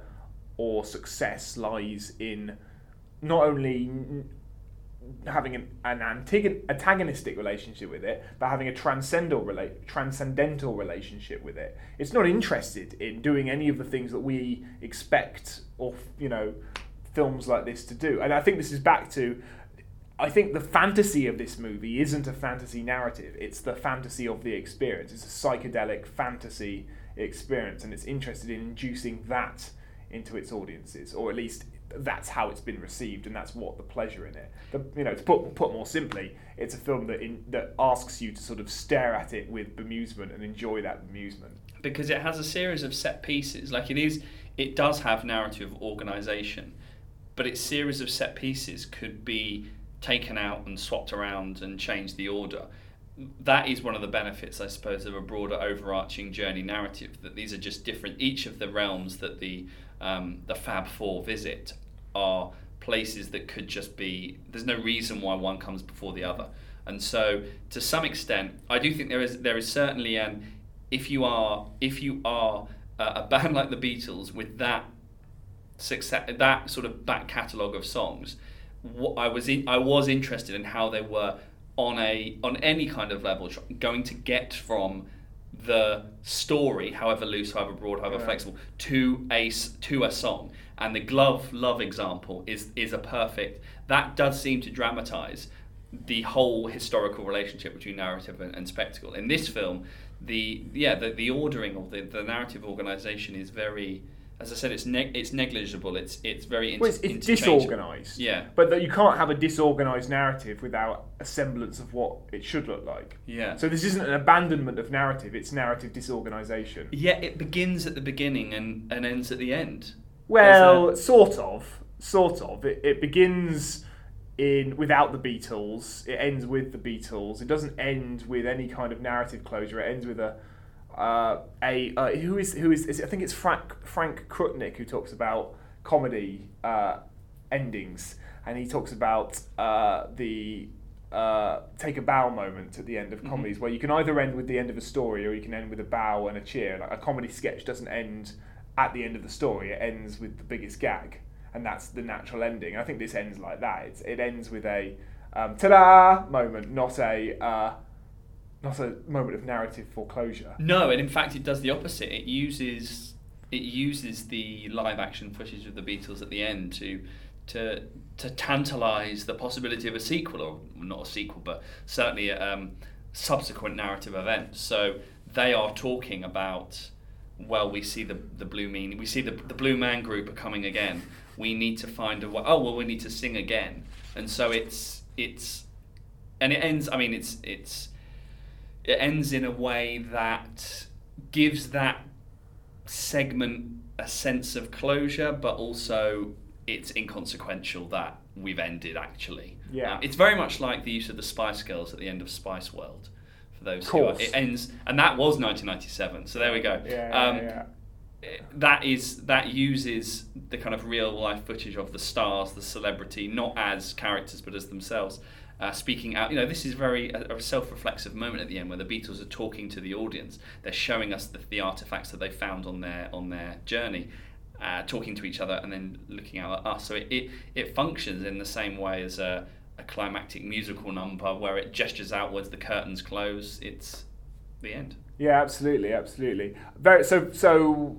or success lies in not only having an, an antagon- antagonistic relationship with it, but having a transcendental rela- transcendental relationship with it. It's not interested in doing any of the things that we expect or you know films like this to do. And I think this is back to I think the fantasy of this movie isn't a fantasy narrative. It's the fantasy of the experience. It's a psychedelic fantasy experience, and it's interested in inducing that into its audiences, or at least that's how it's been received, and that's what the pleasure in it. The, you know, to put put more simply, it's a film that in, that asks you to sort of stare at it with bemusement and enjoy that bemusement. because it has a series of set pieces. Like it is, it does have narrative organisation, but its series of set pieces could be taken out and swapped around and changed the order. That is one of the benefits, I suppose, of a broader overarching journey narrative. That these are just different. Each of the realms that the um, the Fab Four visit are places that could just be. There's no reason why one comes before the other, and so to some extent, I do think there is there is certainly an if you are if you are a, band like the Beatles with that success that sort of back catalogue of songs, I was in, I was interested in how they were on a on any kind of level going to get from the story, however loose, however broad, however Yeah. flexible, to a to a song. And the glove love example is is a perfect. That does seem to dramatize the whole historical relationship between narrative and, and spectacle. In this film, the yeah the, the ordering of the, the narrative organization is very, as I said, it's neg- it's negligible. It's it's very inter- Well, it's, it's disorganized. Yeah. But that you can't have a disorganized narrative without a semblance of what it should look like. Yeah. So this isn't an abandonment of narrative; it's narrative disorganization. Yeah, it begins at the beginning and, and ends at the end. Well, There's sort of, sort of. It, it begins in without the Beatles. It ends with the Beatles. It doesn't end with any kind of narrative closure. It ends with a uh, a uh, who is who is, is it- I think it's Frank Frank Krutnik who talks about comedy uh, endings, and he talks about uh, the uh, take a bow moment at the end of comedies, where you can either end with the end of a story or you can end with a bow and a cheer. Like a comedy sketch doesn't end at the end of the story; it ends with the biggest gag, and that's the natural ending. I think this ends like that. It's, it ends with a um, ta-da moment, not a uh, not a moment of narrative foreclosure. No, and in fact, it does the opposite. It uses it uses the live action footage of the Beatles at the end to to to tantalize the possibility of a sequel, or not a sequel, but certainly um, subsequent narrative events. So they are talking about. Well, we see the the blue mean. We see the the blue man group are coming again. We need to find a way. Oh well, we need to sing again. And so it's it's, and it ends. I mean, it's it's it ends in a way that gives that segment a sense of closure, but also it's inconsequential that we've ended actually. Yeah. Um, it's very much like the use of the Spice Girls at the end of Spice World. For those Of who are, course. it ends, and that was 1997. So there we go. Yeah, yeah, Um, yeah. that is that uses the kind of real life footage of the stars, the celebrity, not as characters but as themselves, uh, speaking out. You know, this is very a, a self-reflexive moment at the end where the Beatles are talking to the audience. They're showing us the, the artifacts that they found on their on their journey. Uh, talking to each other and then looking out at us. So it, it, it functions in the same way as a, a climactic musical number where it gestures outwards, the curtains close, it's the end. Yeah, absolutely, absolutely. Very so so.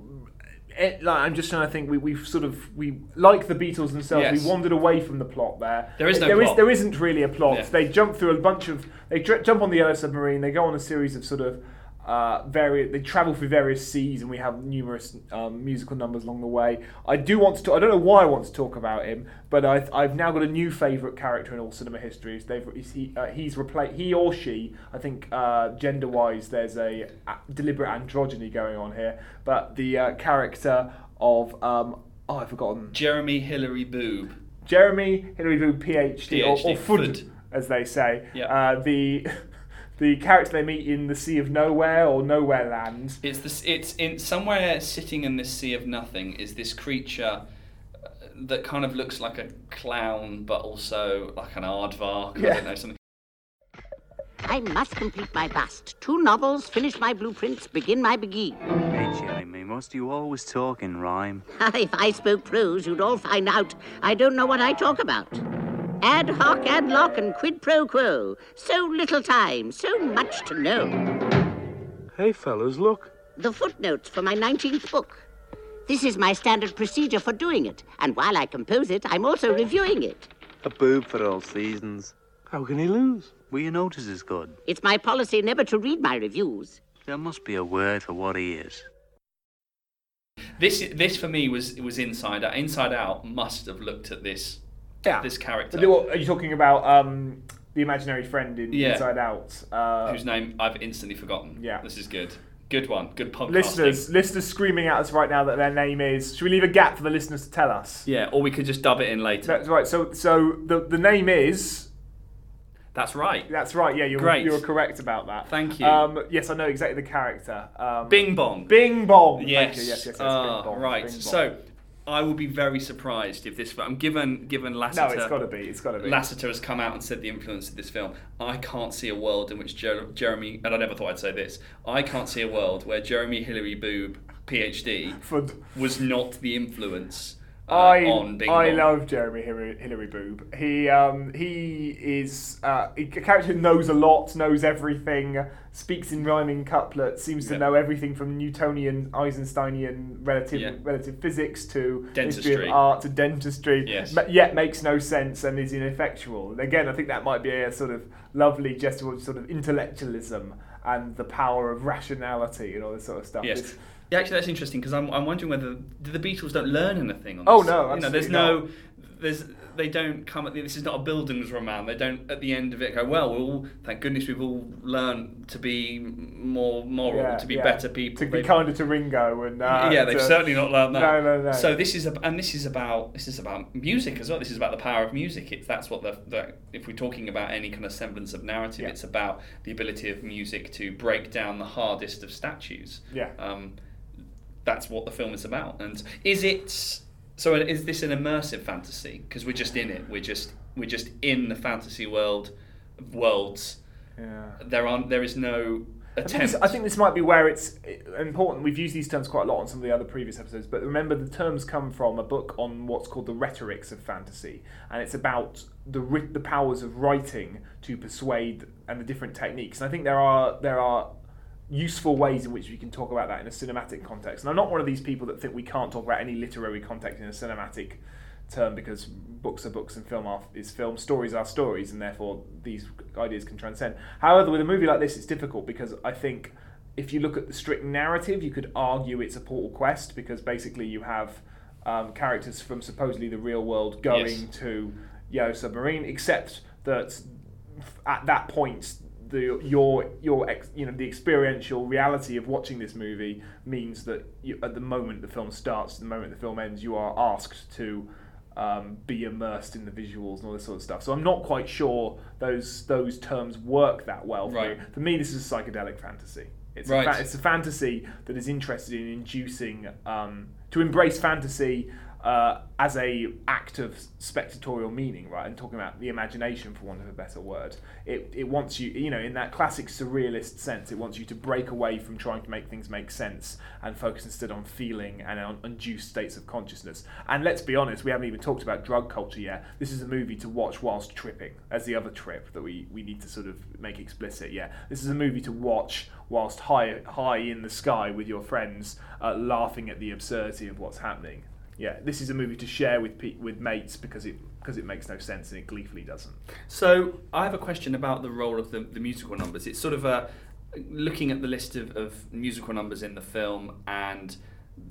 It, like, I'm just trying to think. We we've sort of we like the Beatles themselves. Yes. We wandered away from the plot there. There is no There plot. there isn't really a plot. Yeah. They jump through a bunch of. They jump on the yellow submarine. They go on a series of sort of. Uh, various, they travel through various seas, and we have numerous um, musical numbers along the way. I do want to. Talk, I don't know why I want to talk about him, but I, I've now got a new favourite character in all cinema history. They've, he, uh, he's replaced. He or she, I think, uh, gender-wise, there's a, a deliberate androgyny going on here. But the uh, character of um, oh, I've forgotten. Jeremy Hillary Boob. Jeremy Hillary Boo, PhD, or, or PhD, Fud, Fud. as they say. Yeah. Uh, the the character they meet in the Sea of Nowhere or Nowhere Land. It's this. It's in somewhere sitting in this sea of nothing is this creature uh, that kind of looks like a clown, but also like an aardvark. I don't know something. I must complete my bust. Two novels, finish my blueprints, begin my begee. Hey, Jeremy, must you always talk in rhyme? if I spoke prose, you'd all find out I don't know what I talk about. Ad hoc, ad loc, and quid pro quo. So little time, so much to know. Hey, fellas, look. The footnotes for my 19th book. This is my standard procedure for doing it, and while I compose it, I'm also reviewing it. A boob for all seasons. How can he lose? Will you notice is good? It's my policy never to read my reviews. There must be a word for what he is. This this for me was was Inside Out. Inside Out must have looked at this Yeah. this character what, are you talking about um, the imaginary friend in Yeah. Inside Out? Uh, whose name I've instantly forgotten. Yeah. this is good. Good one. Good podcasting. listeners, listeners screaming at us right now that their name is. Should we leave a gap for the listeners to tell us? Yeah, or we could just dub it in later. That's right. So, so the the name is. That's right. That's right. Yeah, you're Great. you were correct about that. Thank you. Um, yes, I know exactly the character. Um, Bing bong. Bing bong. Thank Yes. you. Yes. Yes. yes Ah, Bing bong. right. Bing bong. So, I will be very surprised if this. I'm given given no, Lasseter. it's got to be. It's got to be. Lasseter has come out and said the influence of this film. I can't see a world in which Jer- Jeremy, and I never thought I'd say this, I can't see a world where Jeremy Hillary Boob, PhD, was not the influence uh, I I Bong. love Jeremy Hillary, Hillary Boob. He um he is uh, a character who knows a lot, knows everything, speaks in rhyming couplets, seems to know everything from Newtonian, Einsteinian relative Yeah. relative physics to history Dentistry. of art to dentistry. Yes. ma- yet makes no sense and is ineffectual. And again, I think that might be a sort of lovely gesture of sort of intellectualism and the power of rationality and all this sort of stuff. Yes. It's- Yeah, actually, that's interesting because I'm, I'm wondering whether the Beatles don't learn anything on Oh, this. no, you know, there's no, there's they don't come at the, this is not a Bildungsroman. They don't at the end of it go, well, all, thank goodness we've all learned to be more moral, Yeah, to be yeah. better people. To be They've- kinder to Ringo and uh, yeah, they've to- certainly not learned that. No, no, no. So this is a, and this is about this is about music as well. This is about the power of music. It's that's what the, the if we're talking about any kind of semblance of narrative, Yeah. it's about the ability of music to break down the hardest of statues. Yeah. Um, that's what the film is about. And is it so? Is this an immersive fantasy? Because we're just in it. We're just we're just in the fantasy world worlds. Yeah. There aren't. There is no I think, attempt. this, I think this might be where it's important. We've used these terms quite a lot on some of the other previous episodes, but remember the terms come from a book on what's called the rhetorics of fantasy, and it's about the the powers of writing to persuade and the different techniques. And I think there are there are useful ways in which we can talk about that in a cinematic context. And I'm not one of these people that think we can't talk about any literary context in a cinematic term because books are books and film are, is film, stories are stories, and therefore these ideas can transcend. However, with a movie like this, it's difficult because I think if you look at the strict narrative, you could argue it's a Portal Quest because basically you have um, characters from supposedly the real world going Yes. to Yellow Submarine, except that at that point the your your ex, you know the experiential reality of watching this movie means that you, at the moment the film starts, the moment the film ends, you are asked to um, be immersed in the visuals and all this sort of stuff. So I'm not quite sure those those terms work that well for Right. me. For me, this is a psychedelic fantasy. It's Right. a fa- it's a fantasy that is interested in inducing um, to embrace fantasy uh, as a act of spectatorial meaning, right? And talking about the imagination, for want of a better word, it it wants you, you know, in that classic surrealist sense, it wants you to break away from trying to make things make sense and focus instead on feeling and on induced states of consciousness. And let's be honest, we haven't even talked about drug culture yet. This is a movie to watch whilst tripping, as the other trip that we we need to sort of make explicit. Yeah, this is a movie to watch whilst high high in the sky with your friends, uh, laughing at the absurdity of what's happening. Yeah, this is a movie to share with pe- with mates because it because it makes no sense and it gleefully doesn't. So I have a question about the role of the, the musical numbers. It's sort of a looking at the list of, of musical numbers in the film and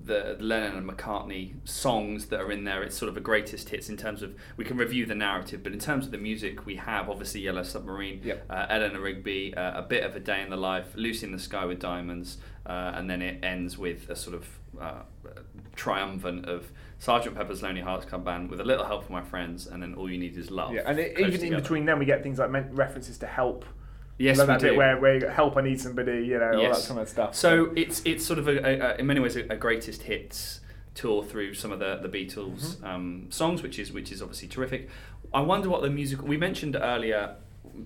the Lennon and McCartney songs that are in there. It's sort of a greatest hits in terms of we can review the narrative, but in terms of the music, we have obviously Yellow Submarine, Yep. uh, Eleanor Rigby, uh, a bit of a day in the life, Lucy in the Sky with Diamonds, uh, and then it ends with a sort of uh, triumphant of Sergeant Pepper's Lonely Hearts Club Band with a little help from my friends, and then all you need is love. Yeah, and it, even in between them, we get things like men- references to help. Yes, like we that bit do. where where you go, help, I need somebody, you know, all that kind of stuff. So it's it's sort of a, a, a in many ways a, a greatest hits tour through some of the the Beatles Mm-hmm. um, songs, which is which is obviously terrific. I wonder what the musical we mentioned earlier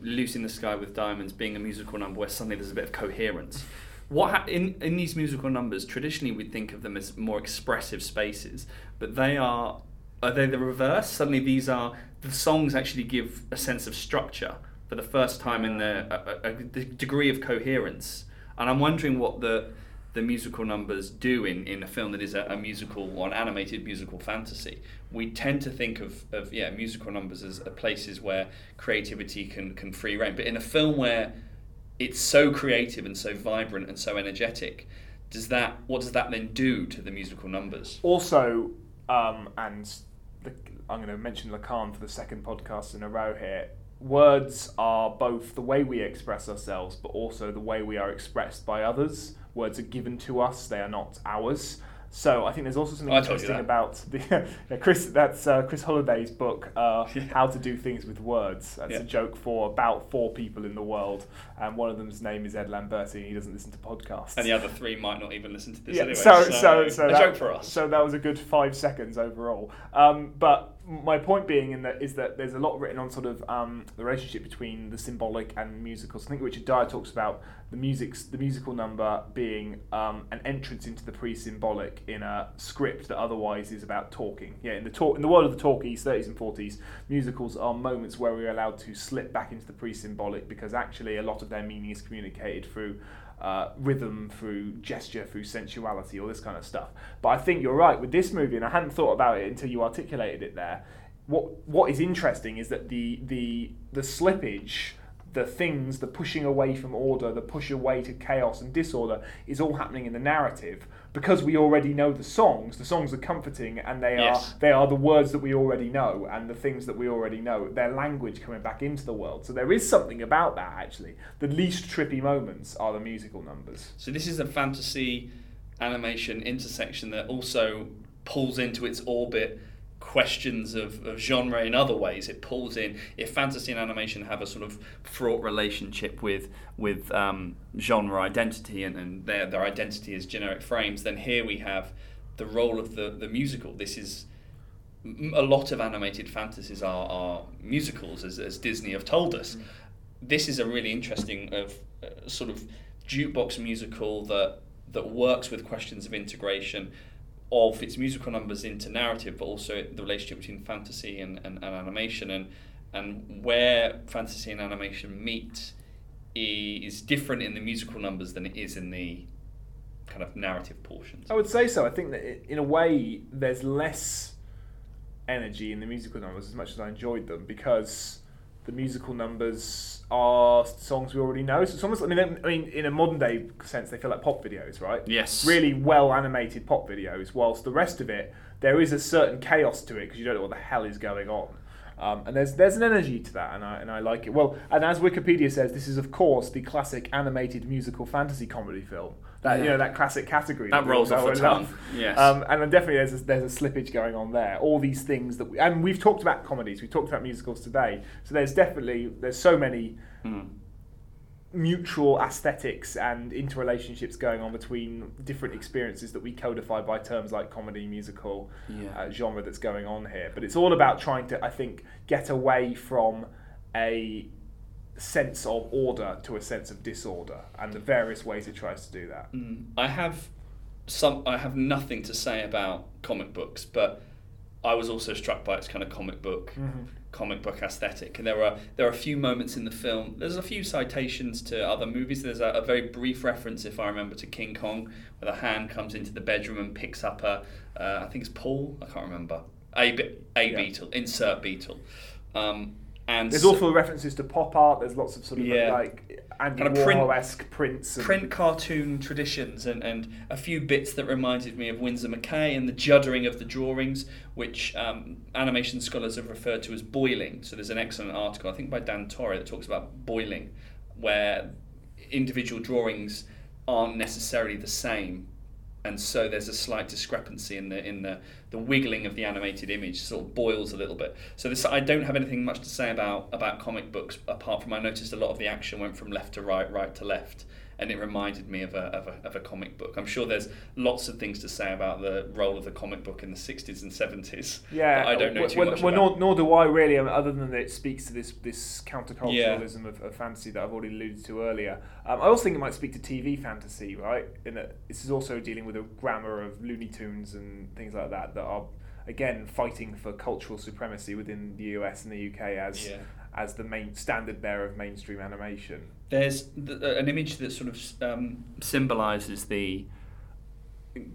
"Lucy in the Sky with Diamonds being a musical number where suddenly there's a bit of coherence. What ha- in in these musical numbers traditionally we'd think of them as more expressive spaces, but they are uh, are they the reverse? Suddenly these are the songs actually give a sense of structure for the first time in their a, a, a degree of coherence, and I'm wondering what the the musical numbers do in, in a film that is a, a musical or an animated musical fantasy. We tend to think of, of yeah musical numbers as uh, places where creativity can, can free reign. But in a film where it's so creative and so vibrant and so energetic, does that what does that then do to the musical numbers? Also, um, and the, I'm going to mention Lacan for the second podcast in a row here. Words are both the way we express ourselves, but also the way we are expressed by others words are given to us; they are not ours. So I think there's also something you interesting about the yeah, Chris. That's uh, Chris Holliday's book, uh, "How to Do Things with Words." That's Yeah. a joke for about four people in the world, and one of them's name is Ed Lamberti, and he doesn't listen to podcasts. And the other three might not even listen to this Yeah, anyway. so, so, so, a that, joke for us. So that was a good five seconds overall. Um, but my point being in that is that there's a lot written on sort of um, the relationship between the symbolic and musicals. I think Richard Dyer talks about the music's the musical number being um, an entrance into the pre-symbolic in a script that otherwise is about talking. Yeah, in the talk in the world of the talkies, 30s and 40s, musicals are moments where we're allowed to slip back into the pre-symbolic because actually a lot of their meaning is communicated through uh, rhythm, through gesture, through sensuality, all this kind of stuff. But I think you're right with this movie, and I hadn't thought about it until you articulated it there. What what is interesting is that the the the slippage, the things, the pushing away from order, the push away to chaos and disorder is all happening in the narrative because we already know the songs. The songs are comforting, and they Yes. are they are the words that we already know and the things that we already know. Their language coming back into the world. So there is something about that actually. The least trippy moments are the musical numbers. So this is a fantasy animation intersection that also pulls into its orbit questions of, of genre in other ways. It pulls in if fantasy and animation have a sort of fraught relationship with with um, genre identity and, and their their identity as generic frames, then here we have the role of the, the musical. This is a lot of animated fantasies are, are musicals, as, as Disney have told us. This is a really interesting of uh, sort of jukebox musical that that works with questions of integration of its musical numbers into narrative, but also the relationship between fantasy and, and, and animation, and and where fantasy and animation meet is different in the musical numbers than it is in the kind of narrative portions. I would say so. I think that in a way there's less energy in the musical numbers as much as I enjoyed them because the musical numbers are songs we already know. So it's almost I mean I mean in a modern day sense they feel like pop videos, right? Yes. Really well animated pop videos. Whilst the rest of it there is a certain chaos to it because you don't know what the hell is going on. Um, and there's there's an energy to that, and I and I like it. Well, and as Wikipedia says, this is of course the classic animated musical fantasy comedy film. That you know that classic category That we rolls all off the and tongue, love. yes. Um, and then definitely there's a, there's a slippage going on there. All these things that we, and we've talked about comedies, we've talked about musicals today. So there's definitely there's so many Mm. mutual aesthetics and interrelationships going on between different experiences that we codify by terms like comedy, musical, Yeah. uh, genre that's going on here. But it's all about trying to, I think, get away from a sense of order to a sense of disorder and the various ways it tries to do that. Mm, I have some. I have nothing to say about comic books, but I was also struck by its kind of comic book, comic book aesthetic. And there are there are a few moments in the film. There's a few citations to other movies. There's a, a very brief reference, if I remember, to King Kong, where the hand comes into the bedroom and picks up a. Uh, I think it's Paul. I can't remember. A a Yeah. beetle. Insert beetle. Um, and There's so- also references to pop art. There's lots of sort of Yeah. like Andy Kind of print- Warhol-esque prints. And, print cartoon traditions and, and a few bits that reminded me of Winsor McCay and the juddering of the drawings, which um, animation scholars have referred to as boiling. So there's an excellent article, I think by Dan Torre, that talks about boiling, where individual drawings aren't necessarily the same. And so there's a slight discrepancy in the in the, the wiggling of the animated image sort of boils a little bit. So this I don't have anything much to say about about comic books apart from I noticed a lot of the action went from left to right, right to left, and it reminded me of a, of a of a comic book. I'm sure there's lots of things to say about the role of the comic book in the 60s and 70s. Yeah, that I don't know too well, much well, about. Nor, nor do I really, um, other than that it speaks to this this counterculturalism of, of fantasy that I've already alluded to earlier. Um, I also think it might speak to TV fantasy, right? In that this is also dealing with a grammar of Looney Tunes and things like that that are again fighting for cultural supremacy within the US and the UK as Yeah. As the main standard bearer of mainstream animation. There's th- uh, an image that sort of um, symbolises the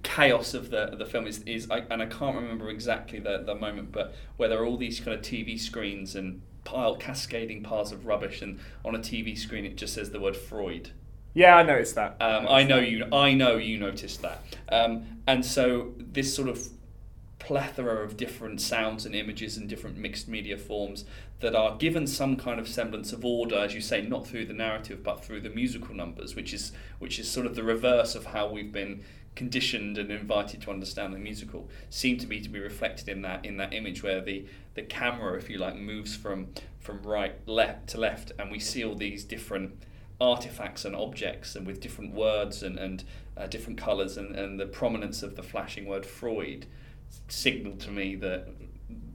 chaos of the the film is, is I, and I can't remember exactly the, the moment, but where there are all these kind of TV screens and pile cascading piles of rubbish, and on a TV screen it just says the word Freud. Yeah, I noticed that. Um, I know you. I know you noticed that. Um, and so this sort of plethora of different sounds and images and different mixed media forms that are given some kind of semblance of order, as you say, not through the narrative but through the musical numbers, which is which is sort of the reverse of how we've been conditioned and invited to understand the musical seem to be to be reflected in that in that image where the the camera if you like moves from from right left to left and we see all these different artifacts and objects and with different words and, and uh, different colours and, and the prominence of the flashing word Freud signaled to me that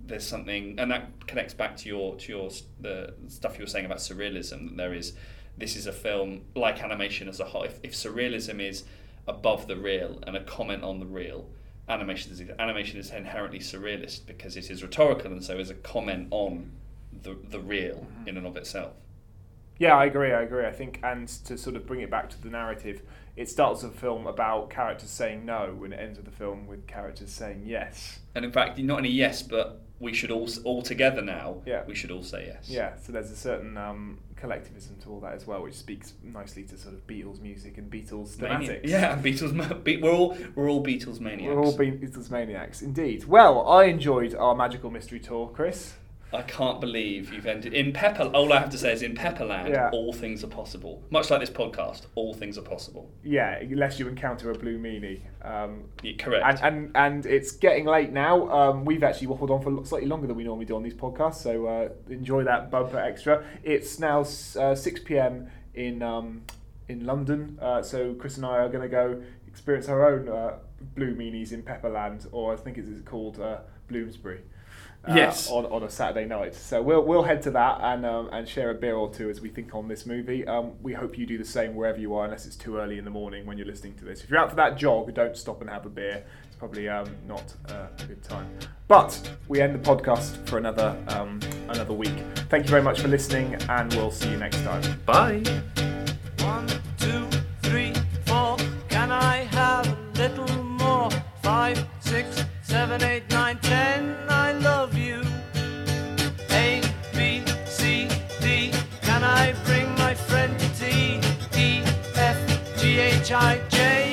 there's something and that connects back to your to your the stuff you were saying about surrealism that there is this is a film like animation as a whole if, if surrealism is above the real and a comment on the real animation is animation is inherently surrealist because it is rhetorical and so is a comment on the the real mm-hmm. in and of itself Yeah, I agree. I agree. I think, and to sort of bring it back to the narrative, it starts a film about characters saying no, and it ends with the film with characters saying yes. And in fact, not only yes, but we should all all together now. Yeah. We should all say yes. Yeah, so there's a certain um, collectivism to all that as well, which speaks nicely to sort of Beatles music and Beatles thematics. Yeah, and Beatles. Be- we're all we're all Beatles maniacs. We're all Beatles maniacs, indeed. Well, I enjoyed our magical mystery tour, Chris. I can't believe you've ended in Pepper. All I have to say is in Pepperland, Yeah. all things are possible. Much like this podcast, all things are possible. Yeah, unless you encounter a blue meanie. Um, Yeah, correct. and, and and it's getting late now. Um, we've actually waffled on for slightly longer than we normally do on these podcasts, so uh, enjoy that bumper extra. It's now uh, six pm in um, in London, uh, so Chris and I are going to go experience our own uh, blue meanies in Pepperland, or I think it's called uh, Bloomsbury. Uh, Yes. on, on a Saturday night. So we'll we'll head to that and um, and share a beer or two as we think on this movie. Um, we hope you do the same wherever you are, unless it's too early in the morning when you're listening to this. If you're out for that jog, don't stop and have a beer. It's probably um, not uh, a good time. But we end the podcast for another um, another week. Thank you very much for listening, and we'll see you next time. Bye. One, two, three, four. Can I have a little more? Five, six, seven, eight, nine, ten, I love you. A, B, C, D, can I bring my friend to tea? E, F, G, H, I, J.